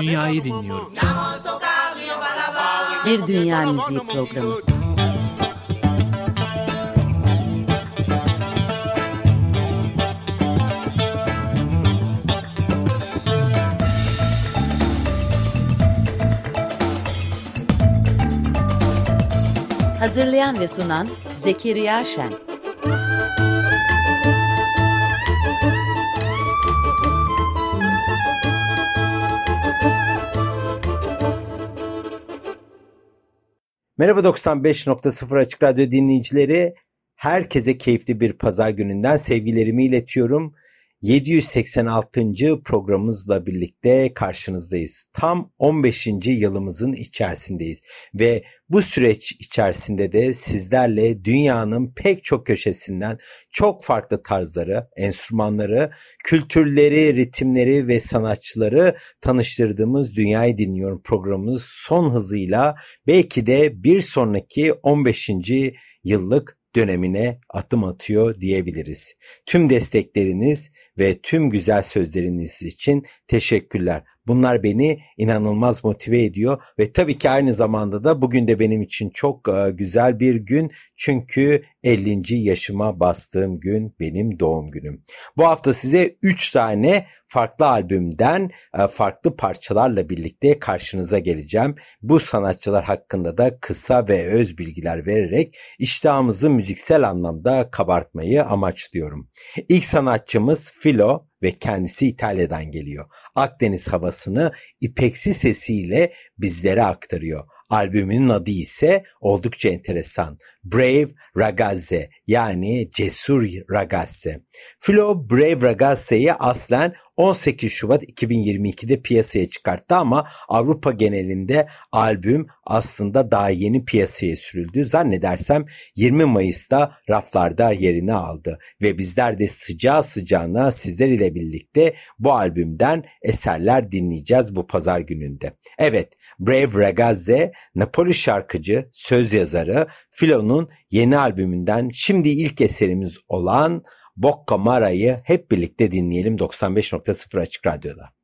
Dünyayı dinliyorum. Bir Dünya Müziği Programı. Hazırlayan ve sunan Zekeriya Şen. Merhaba 95.0 Açık Radyo dinleyicileri. Herkese keyifli bir pazar gününden sevgilerimi iletiyorum. 786. programımızla birlikte karşınızdayız. Tam 15. yılımızın içerisindeyiz ve bu süreç içerisinde de sizlerle dünyanın pek çok köşesinden çok farklı tarzları, enstrümanları, kültürleri, ritimleri ve sanatçıları tanıştırdığımız Dünyayı Dinliyorum programımız son hızıyla belki de bir sonraki 15. yıllık dönemine adım atıyor diyebiliriz. Tüm destekleriniz ve tüm güzel sözleriniz için teşekkürler. Bunlar beni inanılmaz motive ediyor ve tabii ki aynı zamanda da bugün de benim için çok e, güzel bir gün çünkü 50. yaşıma bastığım gün benim doğum günüm. Bu hafta size 3 tane farklı albümden e, farklı parçalarla birlikte karşınıza geleceğim. Bu sanatçılar hakkında da kısa ve öz bilgiler vererek iştahımızı müziksel anlamda kabartmayı amaçlıyorum. İlk sanatçımız Filo ve kendisi İtalya'dan geliyor. Akdeniz havasını ipeksi sesiyle bizlere aktarıyor. Albümünün adı ise oldukça enteresan. Brave Ragazze yani Cesur Ragazze. Flo Brave Ragazze'yi aslen 18 Şubat 2022'de piyasaya çıkarttı ama Avrupa genelinde albüm aslında daha yeni piyasaya sürüldü. Zannedersem 20 Mayıs'ta raflarda yerini aldı ve bizler de sıcağı sıcağına sizler ile birlikte bu albümden eserler dinleyeceğiz bu pazar gününde. Evet Brave Ragazze Napoli şarkıcı, söz yazarı Filo'nun yeni albümünden şimdi ilk eserimiz olan Bocca Mara'yı hep birlikte dinleyelim 95.0 Açık Radyo'da.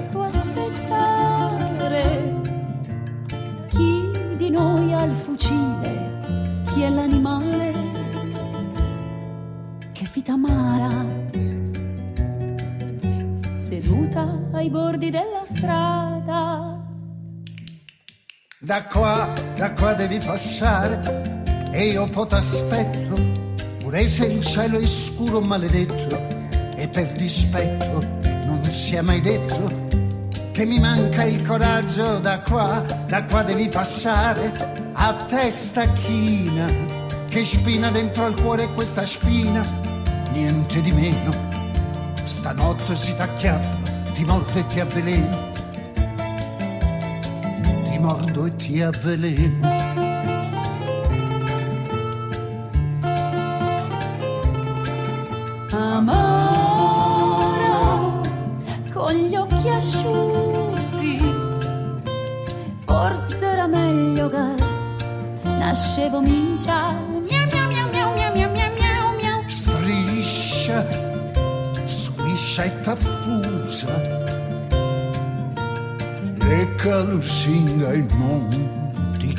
lo aspettare. Chi di noi ha il fucile, chi è l'animale? Che vita amara. Seduta ai bordi della strada. Da qua, da qua devi passare e io poi t'aspetto, pure se il cielo è scuro maledetto e per dispetto si è mai detto che mi manca il coraggio da qua, da qua devi passare a testa china che spina dentro al cuore questa spina, niente di meno. Stanotte si t'acchiappa, ti morde e ti avvelena mordo e ti avveleno.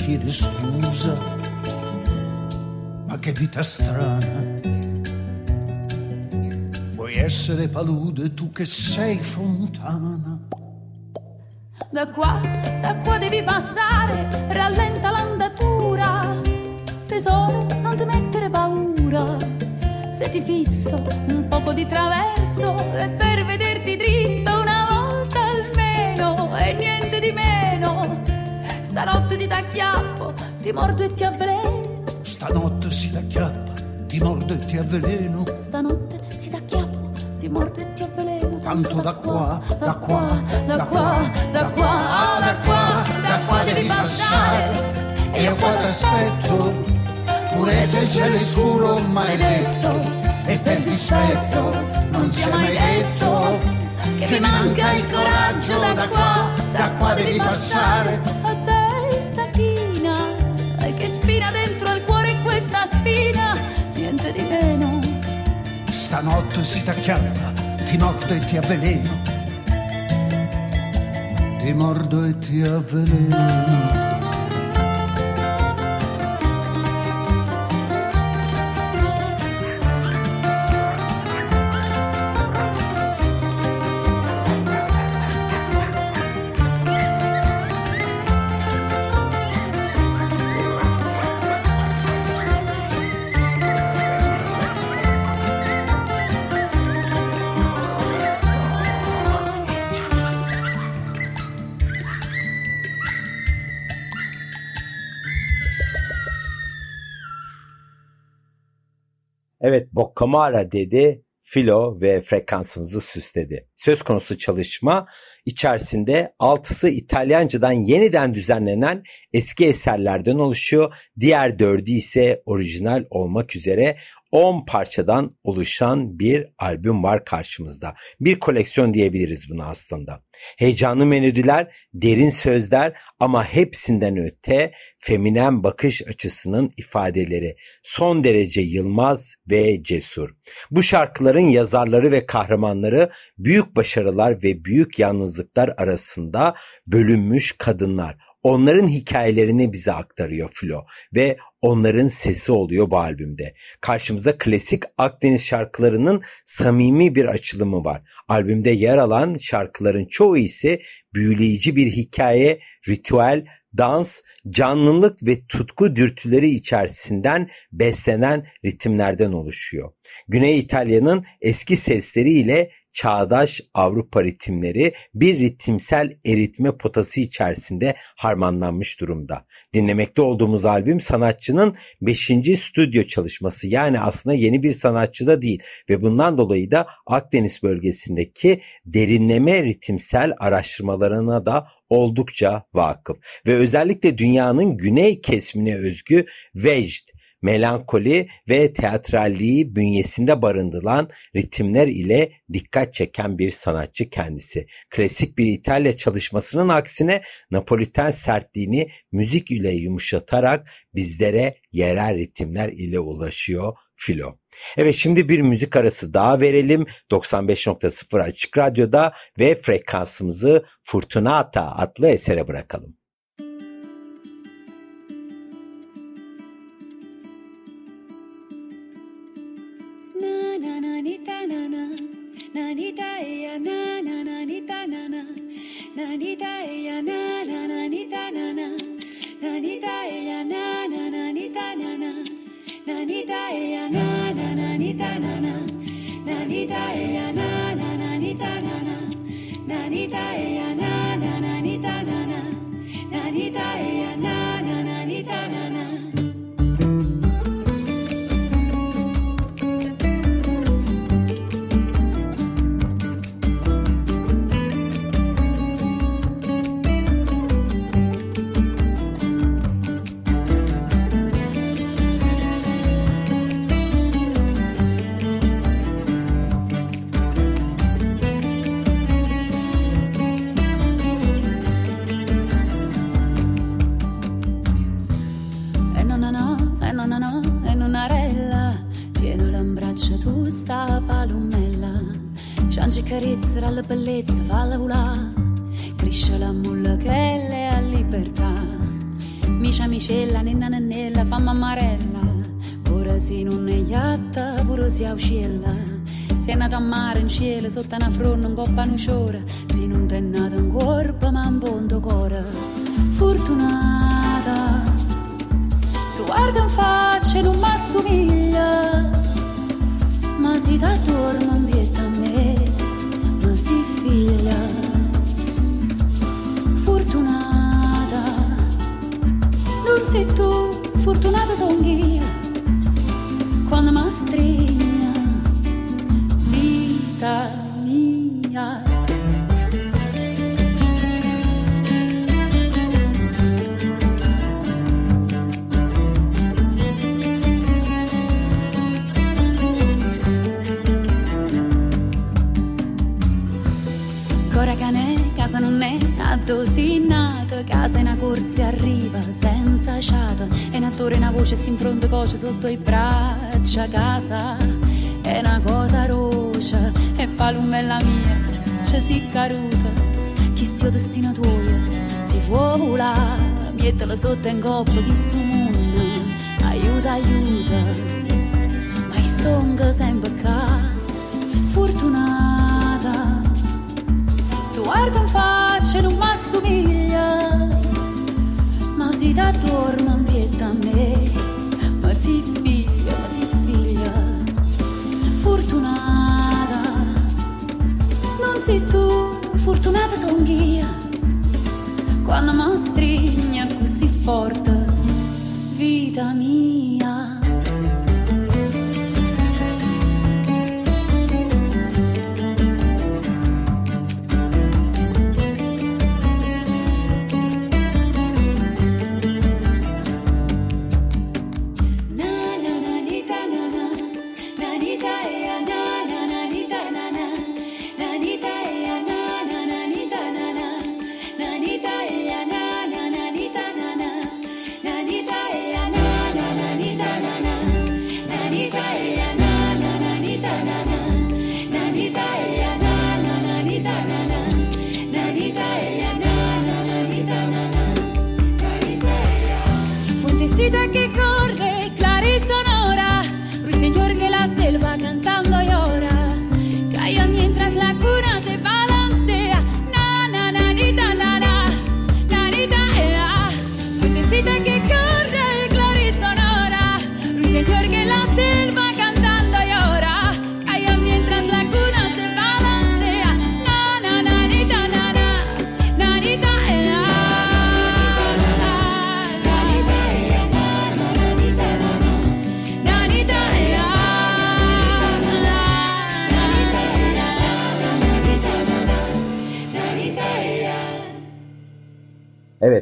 Chiede scusa. ma che vita strana. Vuoi essere palude tu che sei fontana. Da qua, da qua devi passare, rallenta l'andatura. Tesoro, non ti mettere paura. Se ti fisso un poco di traverso è per vederti dritto ti mordo e ti avveleno. Stanotte si t'acchiappa, ti mordo e ti avveleno. Stanotte si t'acchiappo, ti mordo e ti avveleno. Tanto da qua, da qua, da qua, da qua, da qua, da qua devi passare. E io qua t'aspetto, pure se il cielo è scuro maledetto. E per dispetto non si è mai detto che mi manca il coraggio da qua, da qua devi passare. A testa china, che spina dentro al cuore questa spina, niente di meno. Stanotte si t'acchiappa, ti mordo e ti avveleno. Ti mordo e ti avveleno. Evet Bocamara dedi filo ve frekansımızı süsledi. Söz konusu çalışma içerisinde altısı İtalyancadan yeniden düzenlenen eski eserlerden oluşuyor. Diğer dördü ise orijinal olmak üzere 10 parçadan oluşan bir albüm var karşımızda. Bir koleksiyon diyebiliriz buna aslında. Heyecanlı melodiler, derin sözler ama hepsinden öte feminen bakış açısının ifadeleri. Son derece yılmaz ve cesur. Bu şarkıların yazarları ve kahramanları büyük başarılar ve büyük yalnızlıklar arasında bölünmüş kadınlar. Onların hikayelerini bize aktarıyor Flo ve onların sesi oluyor bu albümde. Karşımıza klasik Akdeniz şarkılarının samimi bir açılımı var. Albümde yer alan şarkıların çoğu ise büyüleyici bir hikaye, ritüel, dans, canlılık ve tutku dürtüleri içerisinden beslenen ritimlerden oluşuyor. Güney İtalya'nın eski sesleriyle çağdaş Avrupa ritimleri bir ritimsel eritme potası içerisinde harmanlanmış durumda. Dinlemekte olduğumuz albüm sanatçının 5. stüdyo çalışması yani aslında yeni bir sanatçı da değil ve bundan dolayı da Akdeniz bölgesindeki derinleme ritimsel araştırmalarına da oldukça vakıf ve özellikle dünyanın güney kesimine özgü Vecd melankoli ve teatralliği bünyesinde barındıran ritimler ile dikkat çeken bir sanatçı kendisi. Klasik bir İtalya çalışmasının aksine Napoliten sertliğini müzik ile yumuşatarak bizlere yerel ritimler ile ulaşıyor Filo. Evet şimdi bir müzik arası daha verelim 95.0 Açık Radyo'da ve frekansımızı Fortunata adlı esere bırakalım. だえやななにだなだやなななにだななだだだ sei nato a mare in cielo sotto una fronda un coppa nuciora se non t'è casa non è addosinato, casa è una corsa arriva senza ciata, e un attore una voce si infronta coce sotto i braccia, casa è una cosa rocia, e palumella mia, ci si caruta, chi stia destino tuo, si può volare, mettela sotto in coppa di sto mondo, aiuta, aiuta, ma stonga sempre qua, fortunata. tu guarda in faccia e non mi assomiglia ma si da torna un pietta a me. Ma si figlia, ma si figlia. Fortunata. Non sei tu fortunata son io. Quando mi stringe così forte vita mia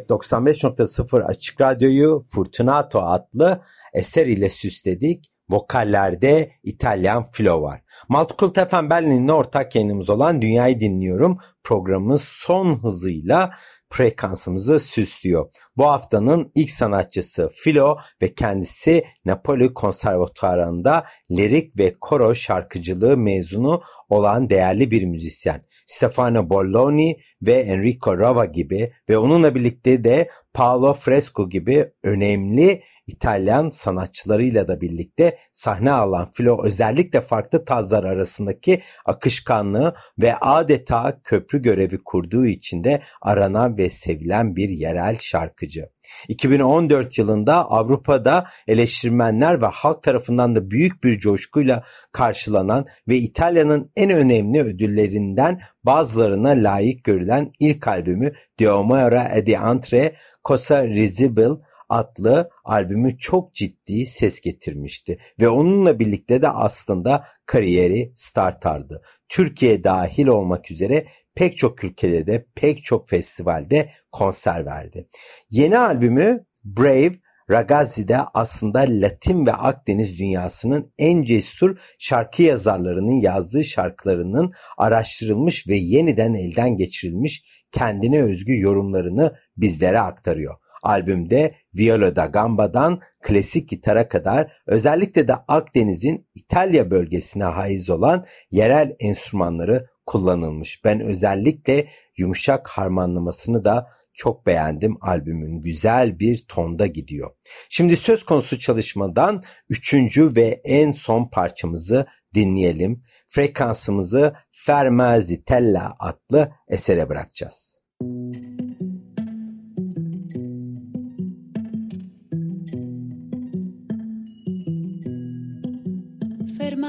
Evet 95.0 Açık Radyo'yu Fortunato adlı eser ile süsledik. Vokallerde İtalyan Flo var. Multicult FM Berlin'in ortak yayınımız olan Dünyayı Dinliyorum programımız son hızıyla frekansımızı süslüyor. Bu haftanın ilk sanatçısı Filo ve kendisi Napoli Konservatuarı'nda lirik ve koro şarkıcılığı mezunu olan değerli bir müzisyen. Stefano Bolloni ve Enrico Rava gibi ve onunla birlikte de Paolo Fresco gibi önemli İtalyan sanatçılarıyla da birlikte sahne alan Filo özellikle farklı tazlar arasındaki akışkanlığı ve adeta köprü görevi kurduğu için de aranan ve sevilen bir yerel şarkıcı. 2014 yılında Avrupa'da eleştirmenler ve halk tarafından da büyük bir coşkuyla karşılanan ve İtalya'nın en önemli ödüllerinden bazılarına layık görülen ilk albümü De Omora e di Entre Cosa Risible adlı albümü çok ciddi ses getirmişti ve onunla birlikte de aslında kariyeri startardı. Türkiye dahil olmak üzere pek çok ülkede de pek çok festivalde konser verdi. Yeni albümü Brave Ragazzi'de aslında Latin ve Akdeniz dünyasının en cesur şarkı yazarlarının yazdığı şarkılarının araştırılmış ve yeniden elden geçirilmiş kendine özgü yorumlarını bizlere aktarıyor. Albümde viola da gamba'dan klasik gitara kadar özellikle de Akdeniz'in İtalya bölgesine haiz olan yerel enstrümanları kullanılmış. Ben özellikle yumuşak harmanlamasını da çok beğendim. Albümün güzel bir tonda gidiyor. Şimdi söz konusu çalışmadan üçüncü ve en son parçamızı dinleyelim. Frekansımızı Fermazi Tella adlı esere bırakacağız.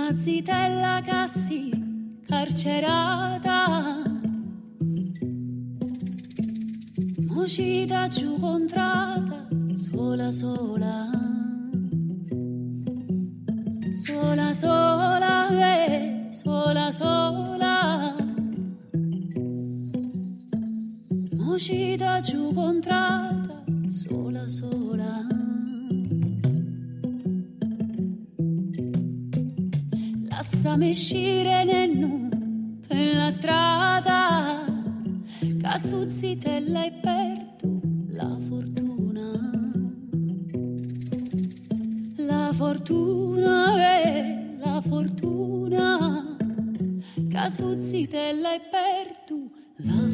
Fermazitella Cassi, carcerata. Uscita giù contrata, sola sola, sola sola, eh, sola sola, uscita giù contrata, sola sola. Lasciami uscire nel nu per la strada, casuzzi te l'hai persa la fortuna. La fortuna è la fortuna. Casuzzi te l'hai perdu la fortuna.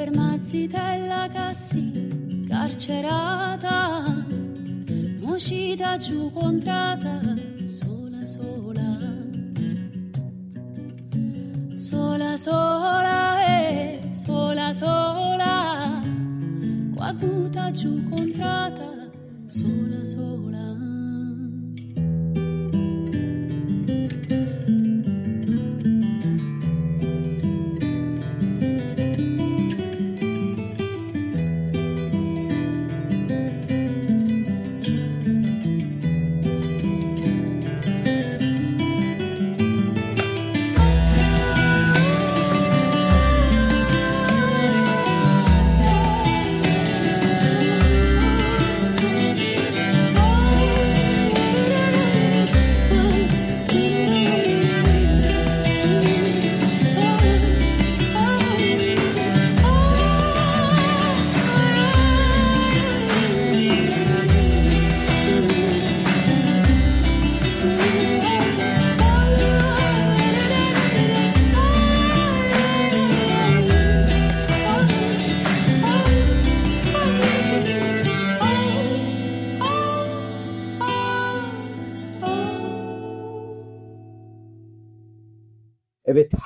Fermazzi della cassi carcerata, uscita giù contrata, sola sola, sola sola e eh, sola sola, quaduta giù contrata, sola sola.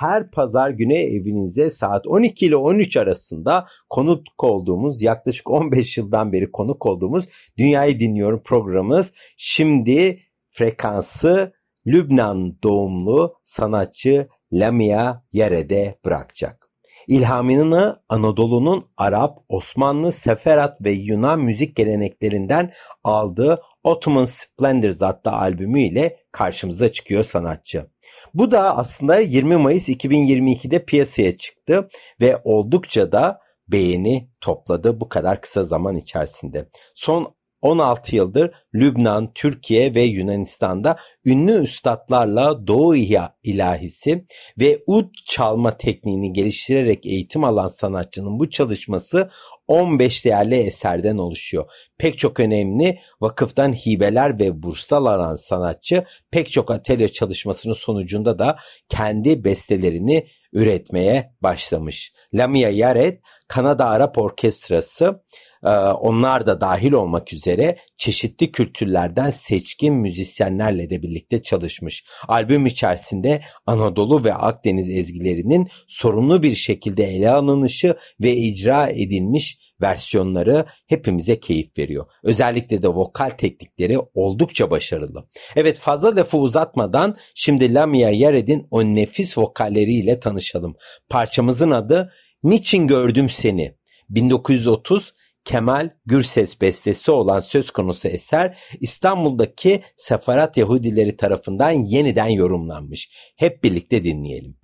Her pazar günü evinize saat 12 ile 13 arasında konuk olduğumuz yaklaşık 15 yıldan beri konuk olduğumuz Dünyayı Dinliyorum programımız şimdi frekansı Lübnan doğumlu sanatçı Lamia Yere'de bırakacak. İlhamını Anadolu'nun Arap, Osmanlı, Seferat ve Yunan müzik geleneklerinden aldığı Ottoman Splendors adlı albümüyle karşımıza çıkıyor sanatçı. Bu da aslında 20 Mayıs 2022'de piyasaya çıktı ve oldukça da beğeni topladı bu kadar kısa zaman içerisinde. Son 16 yıldır Lübnan, Türkiye ve Yunanistan'da ünlü üstadlarla Doğu ilahisi ve ud çalma tekniğini geliştirerek eğitim alan sanatçının bu çalışması 15 değerli eserden oluşuyor. Pek çok önemli vakıftan hibeler ve burslar alan sanatçı pek çok atölye çalışmasının sonucunda da kendi bestelerini üretmeye başlamış. Lamia Yared, Kanada Arap Orkestrası ee, onlar da dahil olmak üzere çeşitli kültürlerden seçkin müzisyenlerle de birlikte çalışmış. Albüm içerisinde Anadolu ve Akdeniz ezgilerinin sorumlu bir şekilde ele alınışı ve icra edilmiş versiyonları hepimize keyif veriyor. Özellikle de vokal teknikleri oldukça başarılı. Evet fazla lafı uzatmadan şimdi Lamia Yared'in o nefis vokalleriyle tanışalım. Parçamızın adı Niçin Gördüm Seni? 1930 Kemal Gürses bestesi olan söz konusu eser İstanbul'daki Sefarat Yahudileri tarafından yeniden yorumlanmış. Hep birlikte dinleyelim.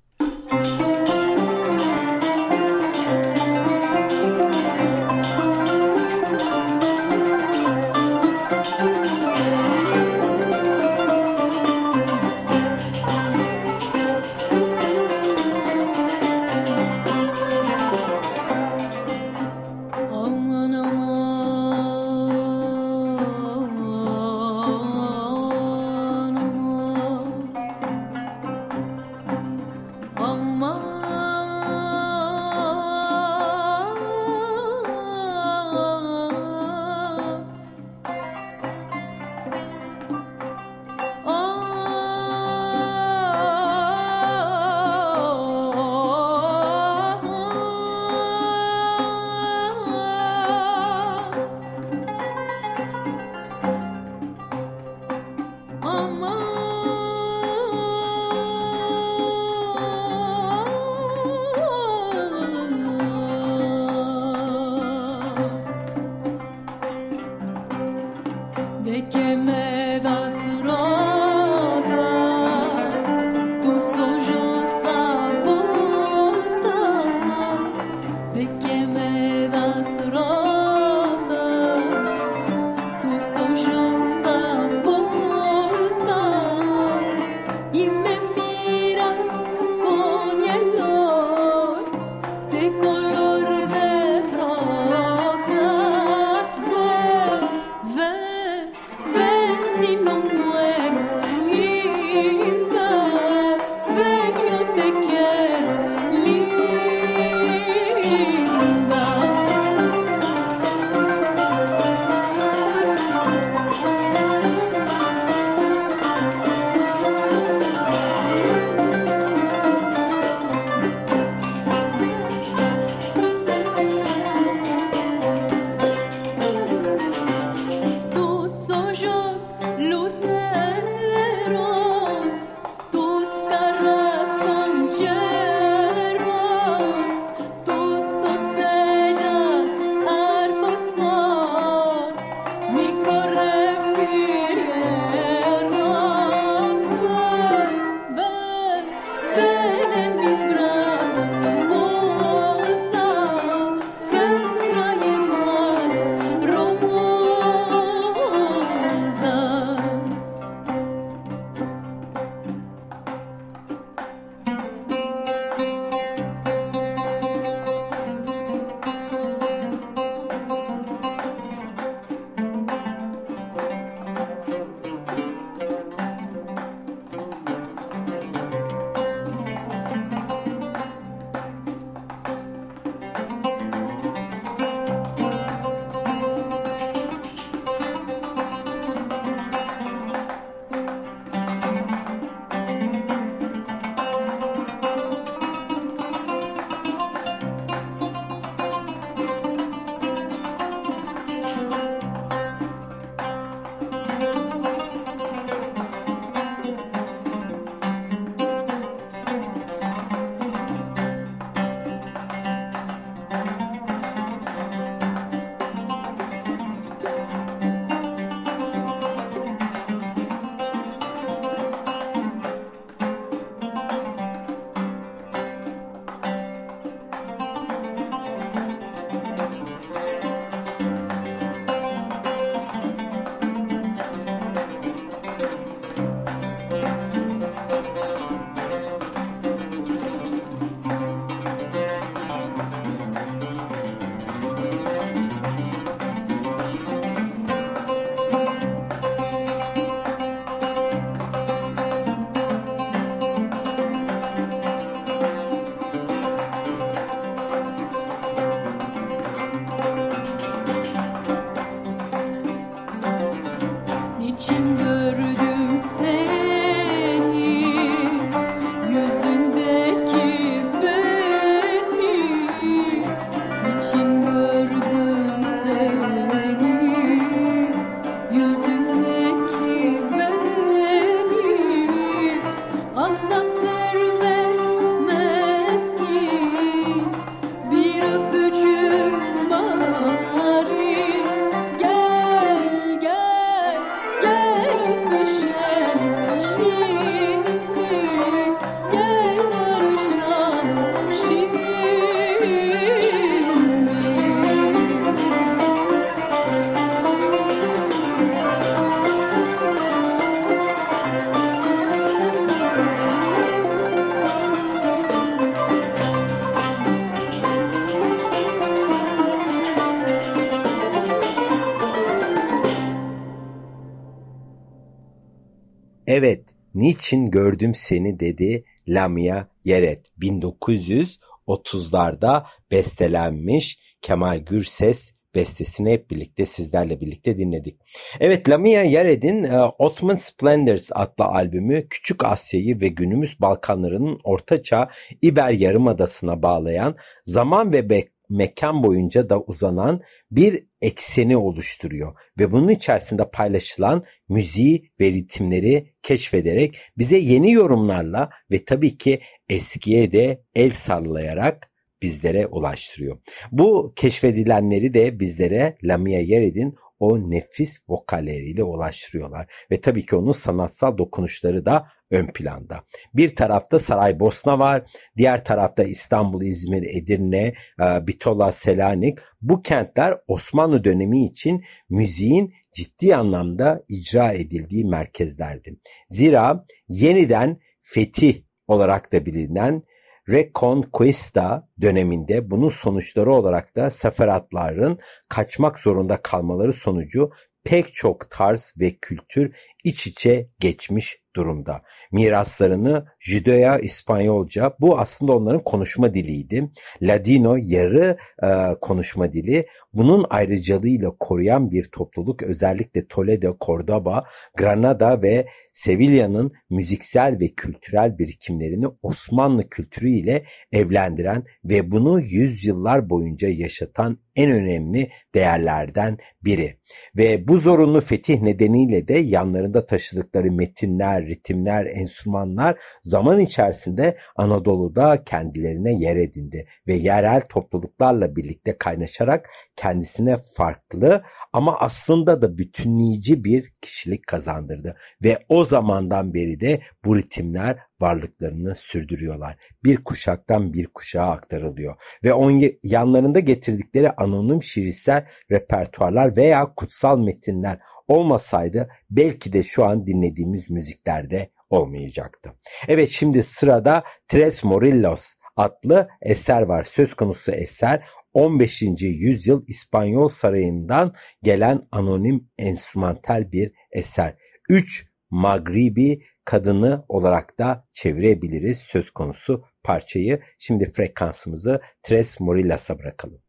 Niçin gördüm seni dedi Lamia Yeret. 1930'larda bestelenmiş Kemal Gürses bestesini hep birlikte sizlerle birlikte dinledik. Evet Lamia Yared'in e, Ottoman Splendors adlı albümü Küçük Asya'yı ve günümüz Balkanlarının Ortaçağ İber Yarımadası'na bağlayan zaman ve mekan boyunca da uzanan bir ekseni oluşturuyor ve bunun içerisinde paylaşılan müziği ve ritimleri keşfederek bize yeni yorumlarla ve tabii ki eskiye de el sallayarak bizlere ulaştırıyor. Bu keşfedilenleri de bizlere Lamia Yered'in o nefis vokalleriyle ulaştırıyorlar. Ve tabii ki onun sanatsal dokunuşları da ön planda. Bir tarafta Saraybosna var, diğer tarafta İstanbul, İzmir, Edirne, e, Bitola, Selanik. Bu kentler Osmanlı dönemi için müziğin ciddi anlamda icra edildiği merkezlerdi. Zira yeniden fetih olarak da bilinen Reconquista döneminde bunun sonuçları olarak da seferatların kaçmak zorunda kalmaları sonucu pek çok tarz ve kültür iç içe geçmiş durumda. Miraslarını Judeo İspanyolca bu aslında onların konuşma diliydi. Ladino yarı e, konuşma dili bunun ayrıcalığıyla koruyan bir topluluk özellikle Toledo, Cordoba, Granada ve Sevilla'nın müziksel ve kültürel birikimlerini Osmanlı kültürüyle evlendiren ve bunu yüzyıllar boyunca yaşatan en önemli değerlerden biri. Ve bu zorunlu fetih nedeniyle de yanlarında taşıdıkları metinler, ritimler, enstrümanlar zaman içerisinde Anadolu'da kendilerine yer edindi ve yerel topluluklarla birlikte kaynaşarak kendisine farklı ama aslında da bütünleyici bir kişilik kazandırdı. Ve o zamandan beri de bu ritimler varlıklarını sürdürüyorlar. Bir kuşaktan bir kuşağa aktarılıyor ve on yanlarında getirdikleri anonim şiirsel repertuarlar veya kutsal metinler olmasaydı belki de şu an dinlediğimiz müziklerde olmayacaktı. Evet şimdi sırada Tres Morillos adlı eser var. Söz konusu eser 15. yüzyıl İspanyol sarayından gelen anonim enstrümantal bir eser. 3 Magribi kadını olarak da çevirebiliriz söz konusu parçayı. Şimdi frekansımızı Tres Morillas'a bırakalım.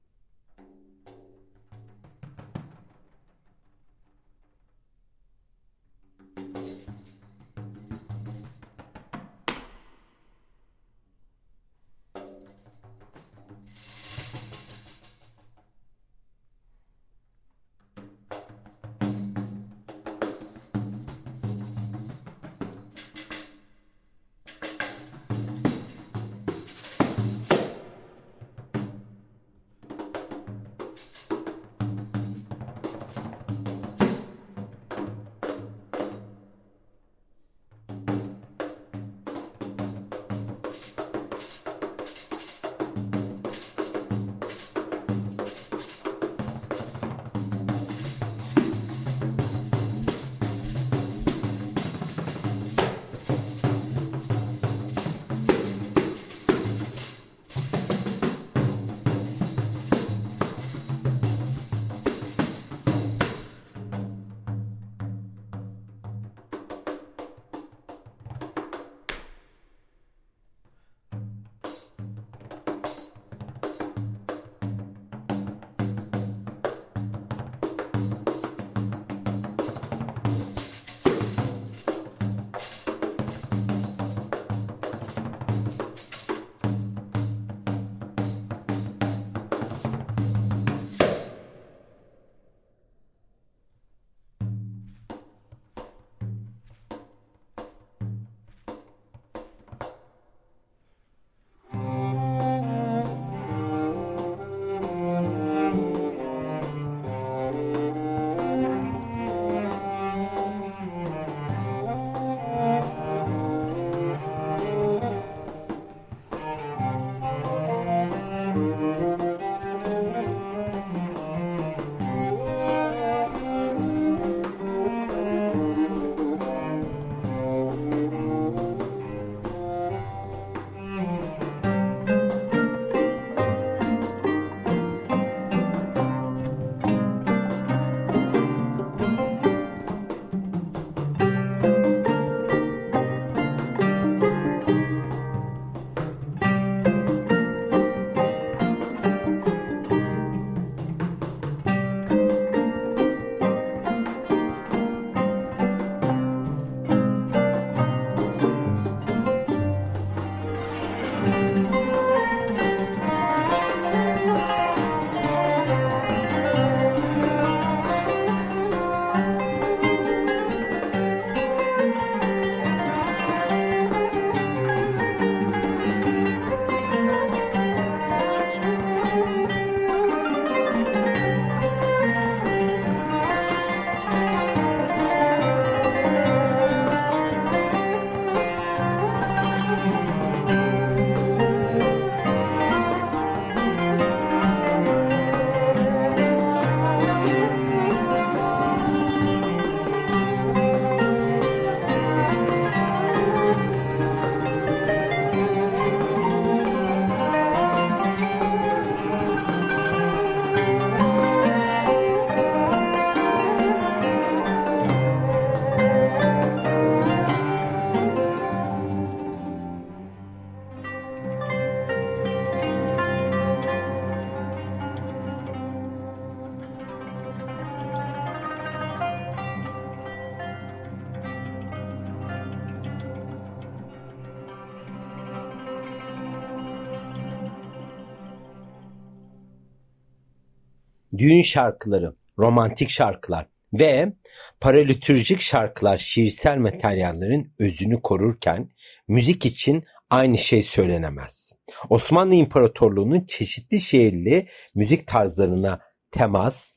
Düğün şarkıları, romantik şarkılar ve paralitürjik şarkılar şiirsel materyallerin özünü korurken müzik için aynı şey söylenemez. Osmanlı İmparatorluğu'nun çeşitli şehirli müzik tarzlarına temas,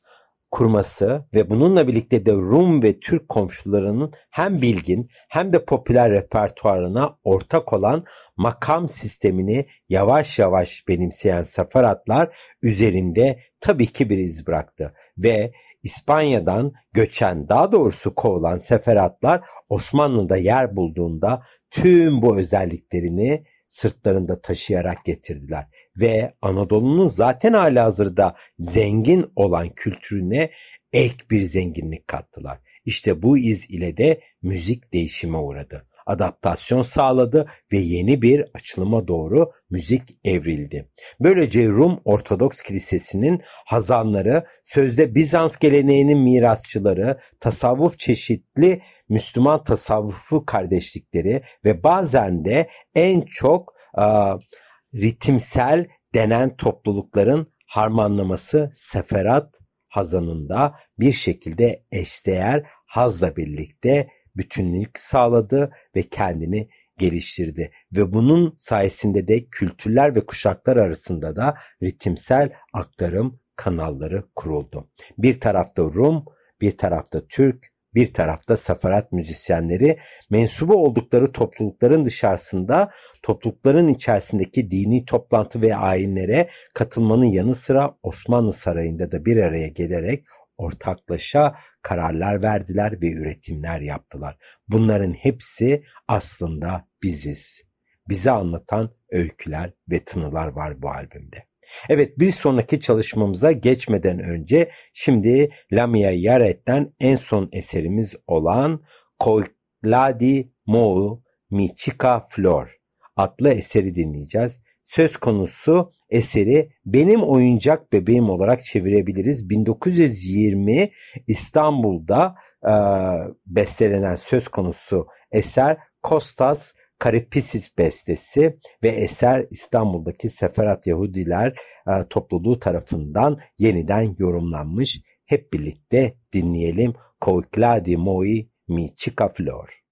kurması ve bununla birlikte de Rum ve Türk komşularının hem bilgin hem de popüler repertuarına ortak olan makam sistemini yavaş yavaş benimseyen seferatlar üzerinde tabii ki bir iz bıraktı ve İspanya'dan göçen daha doğrusu kovulan seferatlar Osmanlı'da yer bulduğunda tüm bu özelliklerini sırtlarında taşıyarak getirdiler ve Anadolu'nun zaten hazırda zengin olan kültürüne ek bir zenginlik kattılar. İşte bu iz ile de müzik değişime uğradı. Adaptasyon sağladı ve yeni bir açılıma doğru müzik evrildi. Böylece Rum Ortodoks Kilisesi'nin hazanları, sözde Bizans geleneğinin mirasçıları, tasavvuf çeşitli Müslüman tasavvufu kardeşlikleri ve bazen de en çok a, ritimsel denen toplulukların harmanlaması seferat hazanında bir şekilde eşdeğer hazla birlikte bütünlük sağladı ve kendini geliştirdi ve bunun sayesinde de kültürler ve kuşaklar arasında da ritimsel aktarım kanalları kuruldu. Bir tarafta Rum, bir tarafta Türk, bir tarafta safarat müzisyenleri mensubu oldukları toplulukların dışarısında toplulukların içerisindeki dini toplantı ve ayinlere katılmanın yanı sıra Osmanlı Sarayı'nda da bir araya gelerek ortaklaşa kararlar verdiler ve üretimler yaptılar. Bunların hepsi aslında biziz. Bize anlatan öyküler ve tınılar var bu albümde. Evet bir sonraki çalışmamıza geçmeden önce şimdi Lamia Yaret'ten en son eserimiz olan Koikladi Mou Michika Flor adlı eseri dinleyeceğiz. Söz konusu eseri benim oyuncak bebeğim olarak çevirebiliriz. 1920 İstanbul'da e, bestelenen söz konusu eser Kostas Karipisis bestesi ve eser İstanbul'daki Seferat Yahudiler e, topluluğu tarafından yeniden yorumlanmış. Hep birlikte dinleyelim. Koikladi moi mi chica flor.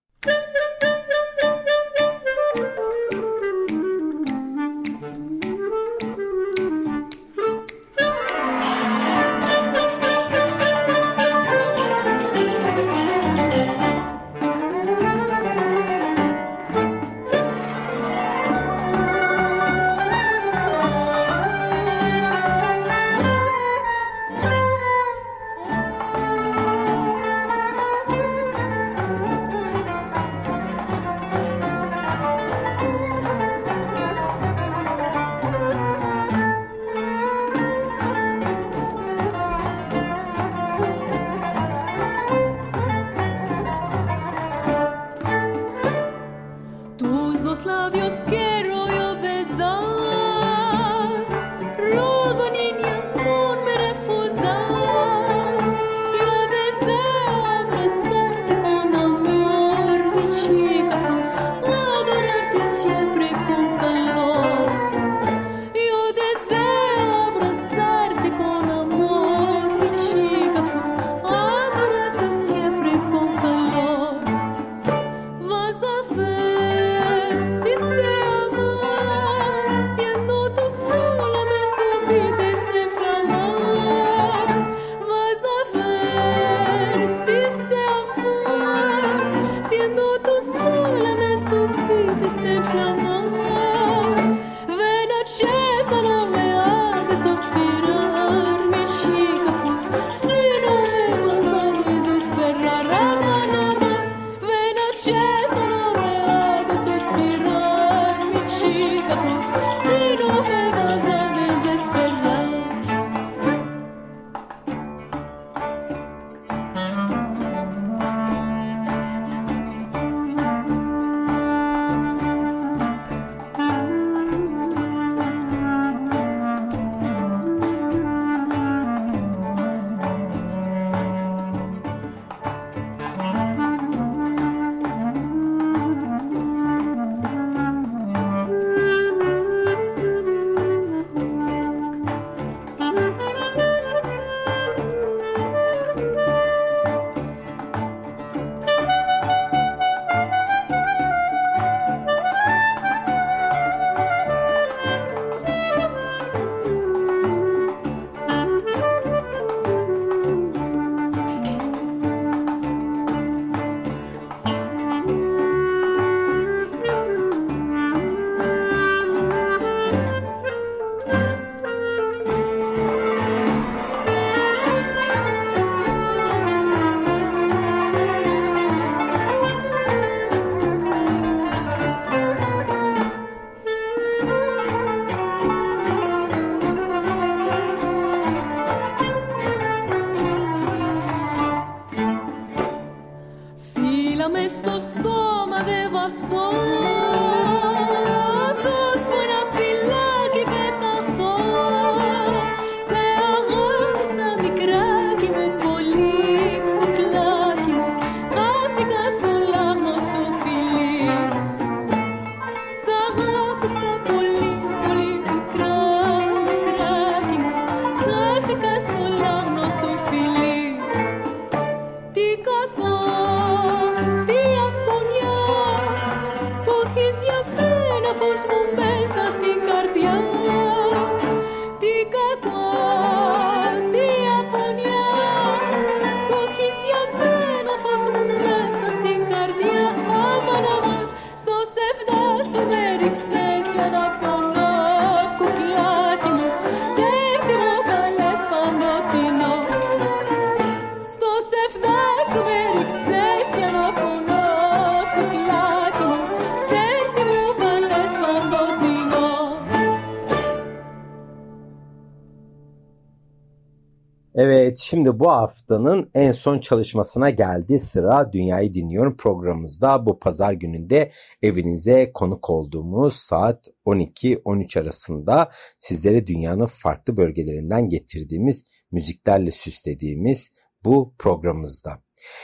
Evet şimdi bu haftanın en son çalışmasına geldi sıra Dünyayı Dinliyorum programımızda bu pazar gününde evinize konuk olduğumuz saat 12-13 arasında sizlere dünyanın farklı bölgelerinden getirdiğimiz müziklerle süslediğimiz bu programımızda.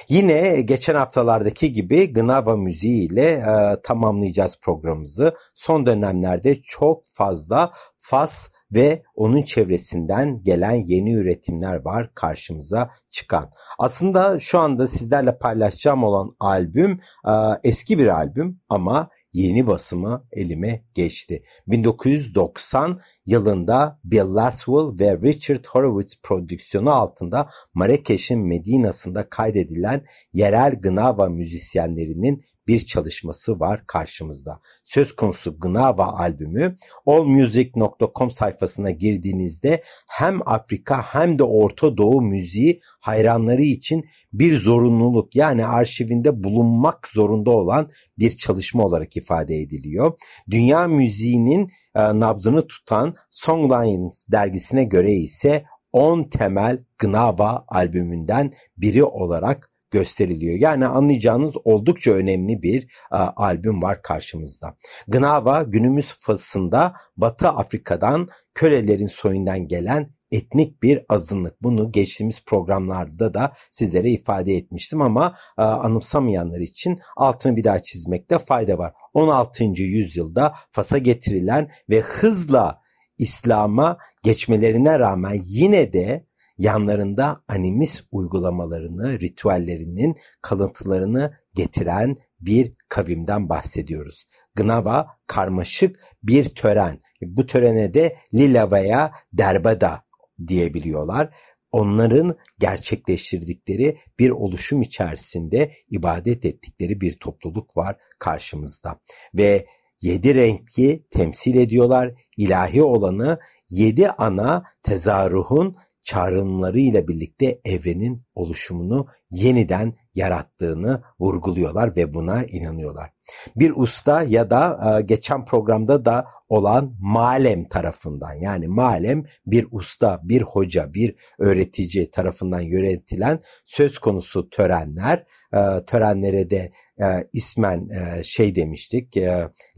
Yine geçen haftalardaki gibi Gnava müziği ile e, tamamlayacağız programımızı. Son dönemlerde çok fazla Fas ve onun çevresinden gelen yeni üretimler var karşımıza çıkan. Aslında şu anda sizlerle paylaşacağım olan albüm e, eski bir albüm ama yeni basımı elime geçti. 1990 yılında Bill Laswell ve Richard Horowitz prodüksiyonu altında Marrakeş'in Medina'sında kaydedilen yerel Gnava müzisyenlerinin bir çalışması var karşımızda. Söz konusu Gnava albümü allmusic.com sayfasına girdiğinizde hem Afrika hem de Orta Doğu müziği hayranları için bir zorunluluk yani arşivinde bulunmak zorunda olan bir çalışma olarak ifade ediliyor. Dünya müziğinin e, nabzını tutan Songlines dergisine göre ise 10 temel Gnava albümünden biri olarak gösteriliyor. Yani anlayacağınız oldukça önemli bir e, albüm var karşımızda. Gnava günümüz Fas'ında Batı Afrika'dan kölelerin soyundan gelen etnik bir azınlık. Bunu geçtiğimiz programlarda da sizlere ifade etmiştim ama e, anımsamayanlar için altını bir daha çizmekte fayda var. 16. yüzyılda Fas'a getirilen ve hızla İslam'a geçmelerine rağmen yine de yanlarında animist uygulamalarını, ritüellerinin kalıntılarını getiren bir kavimden bahsediyoruz. Gnava karmaşık bir tören. Bu törene de Lila veya Derbada diyebiliyorlar. Onların gerçekleştirdikleri bir oluşum içerisinde ibadet ettikleri bir topluluk var karşımızda. Ve yedi renkli temsil ediyorlar. İlahi olanı yedi ana tezarruhun çağrımlarıyla birlikte evrenin oluşumunu yeniden yarattığını vurguluyorlar ve buna inanıyorlar. Bir usta ya da e, geçen programda da olan malem tarafından yani malem bir usta, bir hoca, bir öğretici tarafından yönetilen söz konusu törenler. E, törenlere de e, ismen şey demiştik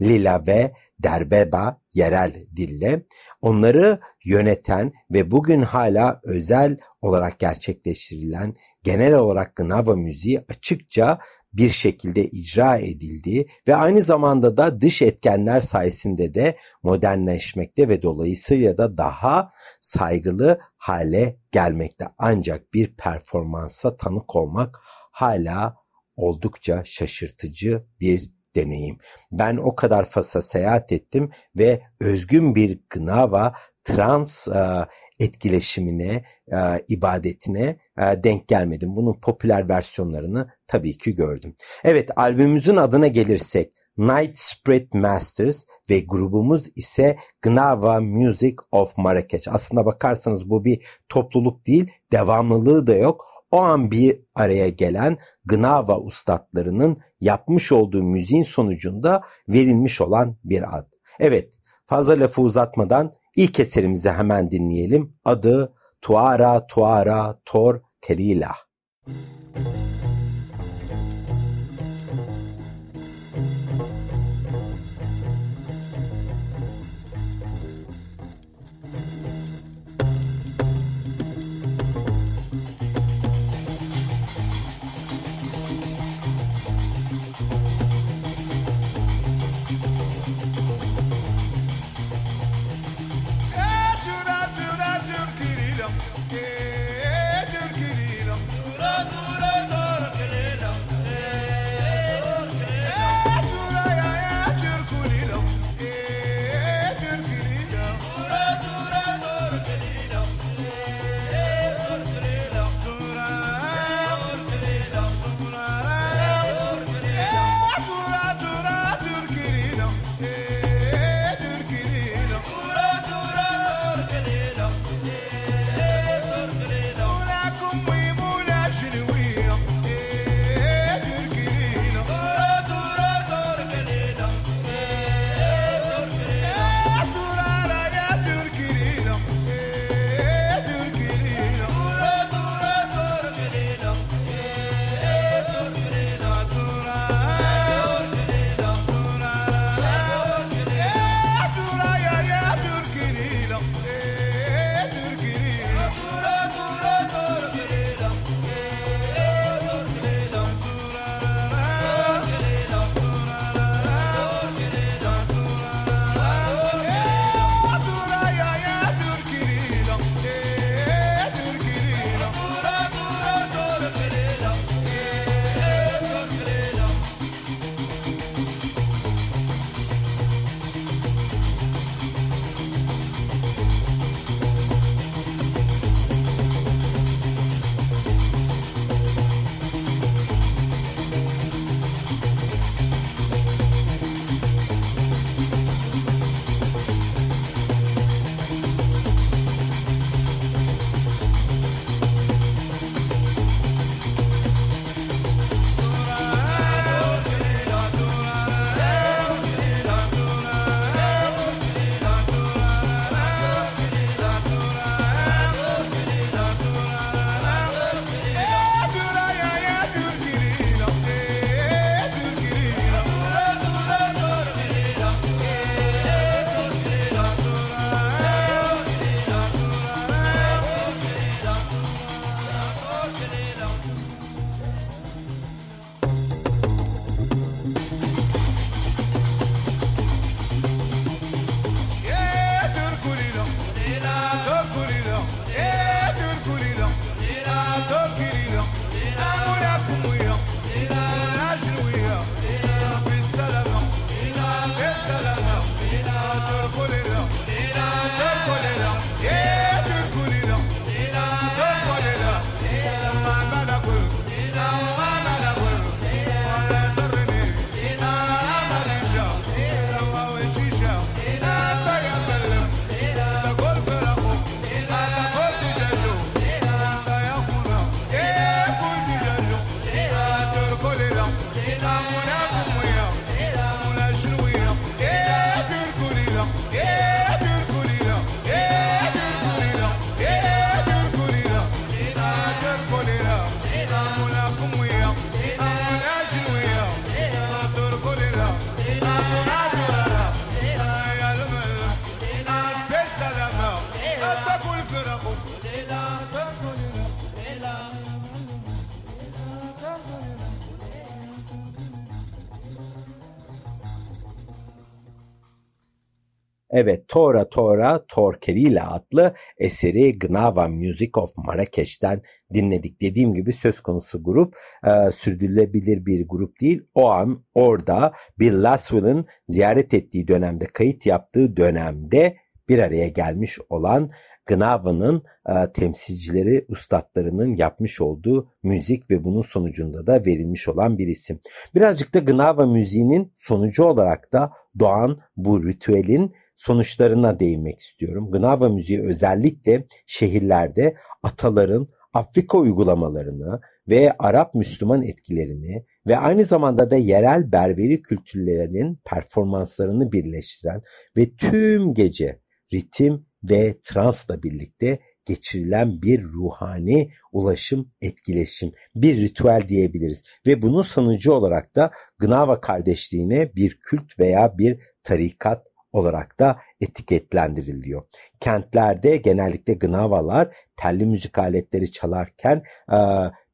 lila ve derbeba yerel dille onları yöneten ve bugün hala özel olarak gerçekleştirilen genel olarak Gnava müziği açıkça bir şekilde icra edildiği ve aynı zamanda da dış etkenler sayesinde de modernleşmekte ve dolayısıyla da daha saygılı hale gelmekte. Ancak bir performansa tanık olmak hala oldukça şaşırtıcı bir deneyim. Ben o kadar Fas'a seyahat ettim ve özgün bir Gnava trans e, etkileşimine, e, ibadetine e, denk gelmedim. Bunun popüler versiyonlarını tabii ki gördüm. Evet albümümüzün adına gelirsek Night Spirit Masters ve grubumuz ise Gnava Music of Marrakeş. Aslında bakarsanız bu bir topluluk değil, devamlılığı da yok. O an bir araya gelen Gnava ustalarının yapmış olduğu müziğin sonucunda verilmiş olan bir ad. Evet, fazla lafı uzatmadan ilk eserimizi hemen dinleyelim. Adı Tuara Tuara Tor Kelila. Müzik Evet Tora Tora Torkerila adlı eseri Gnava Music of Marrakeş'ten dinledik. Dediğim gibi söz konusu grup e, sürdürülebilir bir grup değil. O an orada Bill Laswell'ın ziyaret ettiği dönemde kayıt yaptığı dönemde bir araya gelmiş olan Gnava'nın e, temsilcileri, ustadlarının yapmış olduğu müzik ve bunun sonucunda da verilmiş olan bir isim. Birazcık da Gnava müziğinin sonucu olarak da doğan bu ritüelin sonuçlarına değinmek istiyorum. Gnava müziği özellikle şehirlerde ataların Afrika uygulamalarını ve Arap Müslüman etkilerini ve aynı zamanda da yerel Berberi kültürlerinin performanslarını birleştiren ve tüm gece ritim ve transla birlikte geçirilen bir ruhani ulaşım, etkileşim, bir ritüel diyebiliriz. Ve bunun sonucu olarak da Gnava kardeşliğine bir kült veya bir tarikat olarak da etiketlendiriliyor. Kentlerde genellikle Gnavalar telli müzik aletleri çalarken e,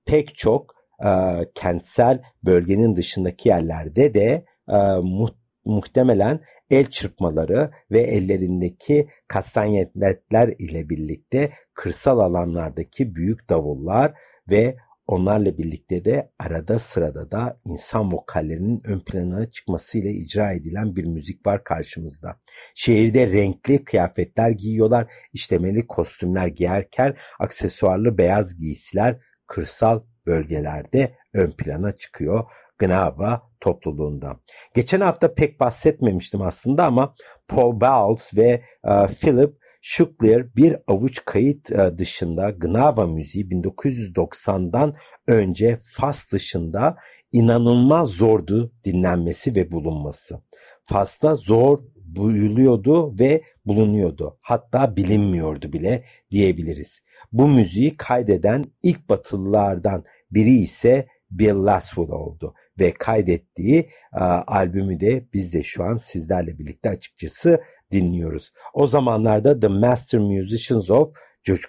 pek çok e, kentsel bölgenin dışındaki yerlerde de e, mu muhtemelen el çırpmaları ve ellerindeki kastanyetler ile birlikte kırsal alanlardaki büyük davullar ve onlarla birlikte de arada sırada da insan vokallerinin ön plana çıkmasıyla icra edilen bir müzik var karşımızda. Şehirde renkli kıyafetler giyiyorlar, işlemeli kostümler giyerken aksesuarlı beyaz giysiler kırsal bölgelerde ön plana çıkıyor Gnava topluluğunda. Geçen hafta pek bahsetmemiştim aslında ama Paul Bowles ve uh, Philip Schuckler bir avuç kayıt uh, dışında Gnava müziği 1990'dan önce Fas dışında inanılmaz zordu dinlenmesi ve bulunması. Fas'ta zor buyuluyordu ve bulunuyordu. Hatta bilinmiyordu bile diyebiliriz. Bu müziği kaydeden ilk batılılardan biri ise Bill Laswell oldu ve kaydettiği e, albümü de biz de şu an sizlerle birlikte açıkçası dinliyoruz. O zamanlarda The Master Musicians of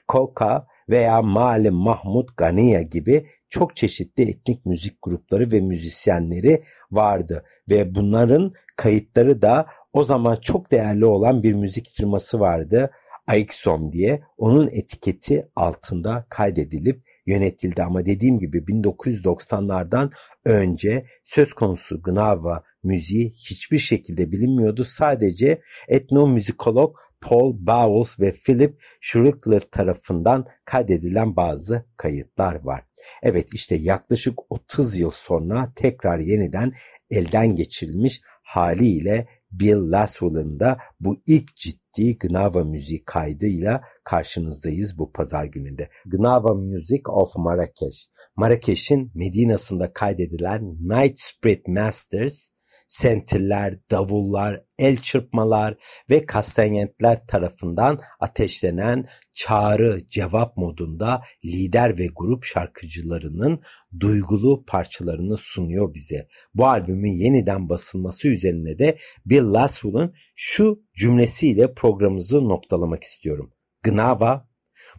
Coca veya Malim Mahmut Ganiya gibi çok çeşitli etnik müzik grupları ve müzisyenleri vardı ve bunların kayıtları da o zaman çok değerli olan bir müzik firması vardı. Aixom diye onun etiketi altında kaydedilip yönetildi ama dediğim gibi 1990'lardan önce söz konusu Gnava müziği hiçbir şekilde bilinmiyordu. Sadece etnomüzikolog Paul Bowles ve Philip Schruckler tarafından kaydedilen bazı kayıtlar var. Evet işte yaklaşık 30 yıl sonra tekrar yeniden elden geçirilmiş haliyle Bill Laswell'ın da bu ilk ciddi Gnava müziği kaydıyla karşınızdayız bu pazar gününde. Gnava Music of Marrakeş. Marrakeş'in Medina'sında kaydedilen Night Spirit Masters sentirler, davullar, el çırpmalar ve kastanyetler tarafından ateşlenen çağrı cevap modunda lider ve grup şarkıcılarının duygulu parçalarını sunuyor bize. Bu albümün yeniden basılması üzerine de Bill Laswell'ın şu cümlesiyle programımızı noktalamak istiyorum. Gnava,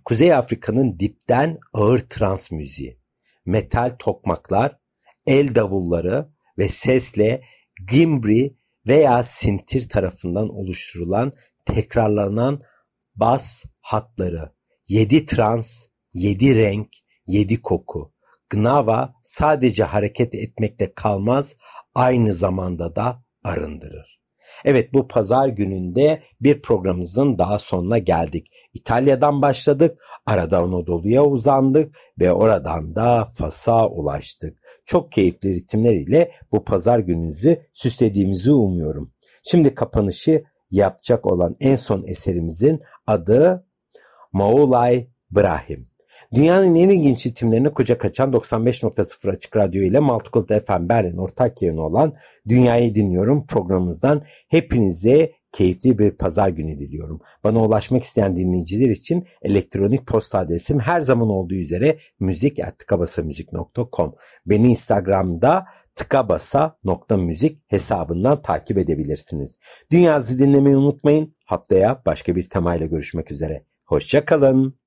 Kuzey Afrika'nın dipten ağır trans müziği, metal tokmaklar, el davulları ve sesle gimbri veya sintir tarafından oluşturulan tekrarlanan bas hatları, yedi trans, yedi renk, yedi koku. Gnava sadece hareket etmekte kalmaz, aynı zamanda da arındırır. Evet bu pazar gününde bir programımızın daha sonuna geldik. İtalya'dan başladık, arada Anadolu'ya uzandık ve oradan da Fas'a ulaştık. Çok keyifli ritimler ile bu pazar gününüzü süslediğimizi umuyorum. Şimdi kapanışı yapacak olan en son eserimizin adı Maulay Brahim. Dünyanın en ilginç ritimlerini kucak açan 95.0 Açık Radyo ile Multicult FM Berlin ortak yayını olan Dünyayı Dinliyorum programımızdan hepinize keyifli bir pazar günü diliyorum. Bana ulaşmak isteyen dinleyiciler için elektronik posta adresim her zaman olduğu üzere müzik.tıkabasamüzik.com Beni Instagram'da tıkabasa.müzik hesabından takip edebilirsiniz. Dünyazı dinlemeyi unutmayın. Haftaya başka bir temayla görüşmek üzere. Hoşçakalın.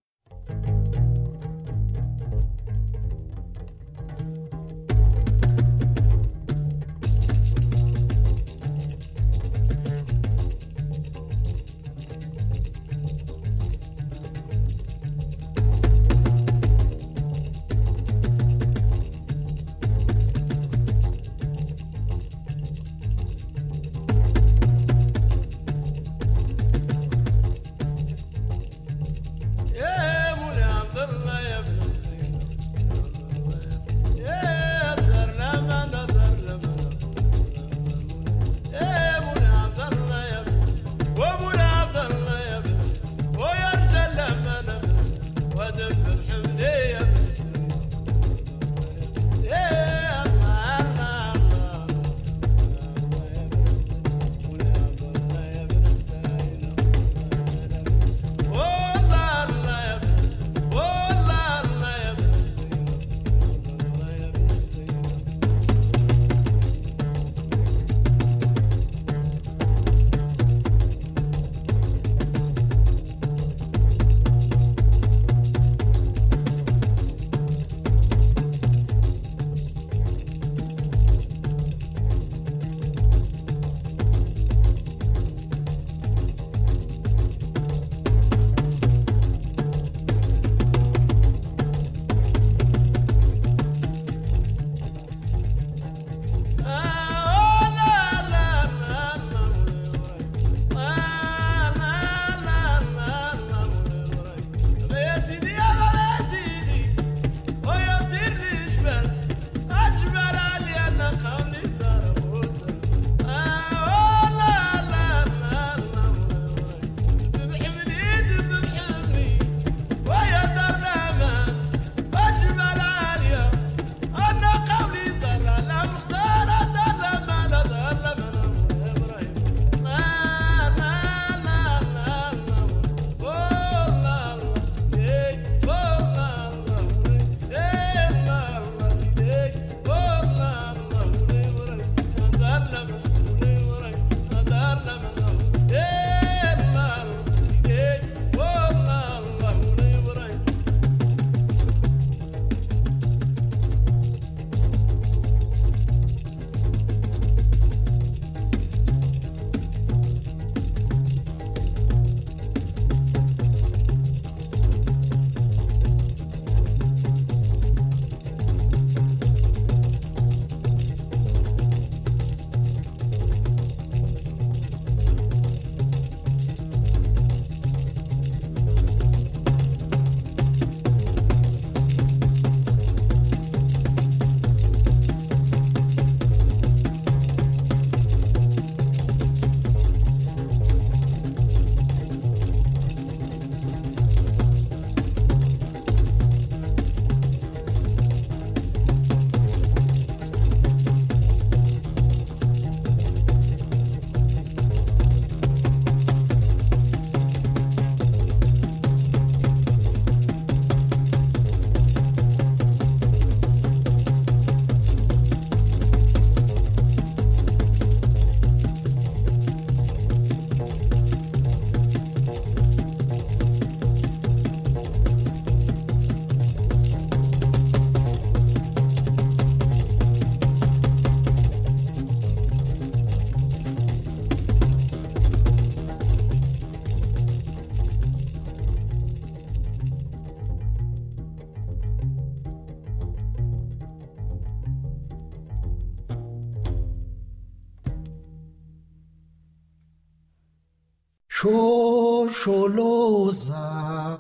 Şoşoloza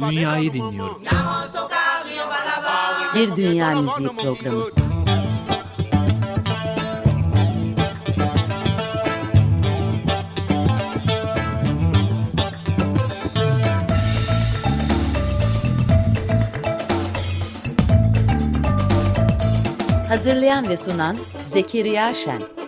Dünyayı dinliyorum. Bir Dünya Müziği Programı. Hazırlayan ve sunan Zekeriya Şen.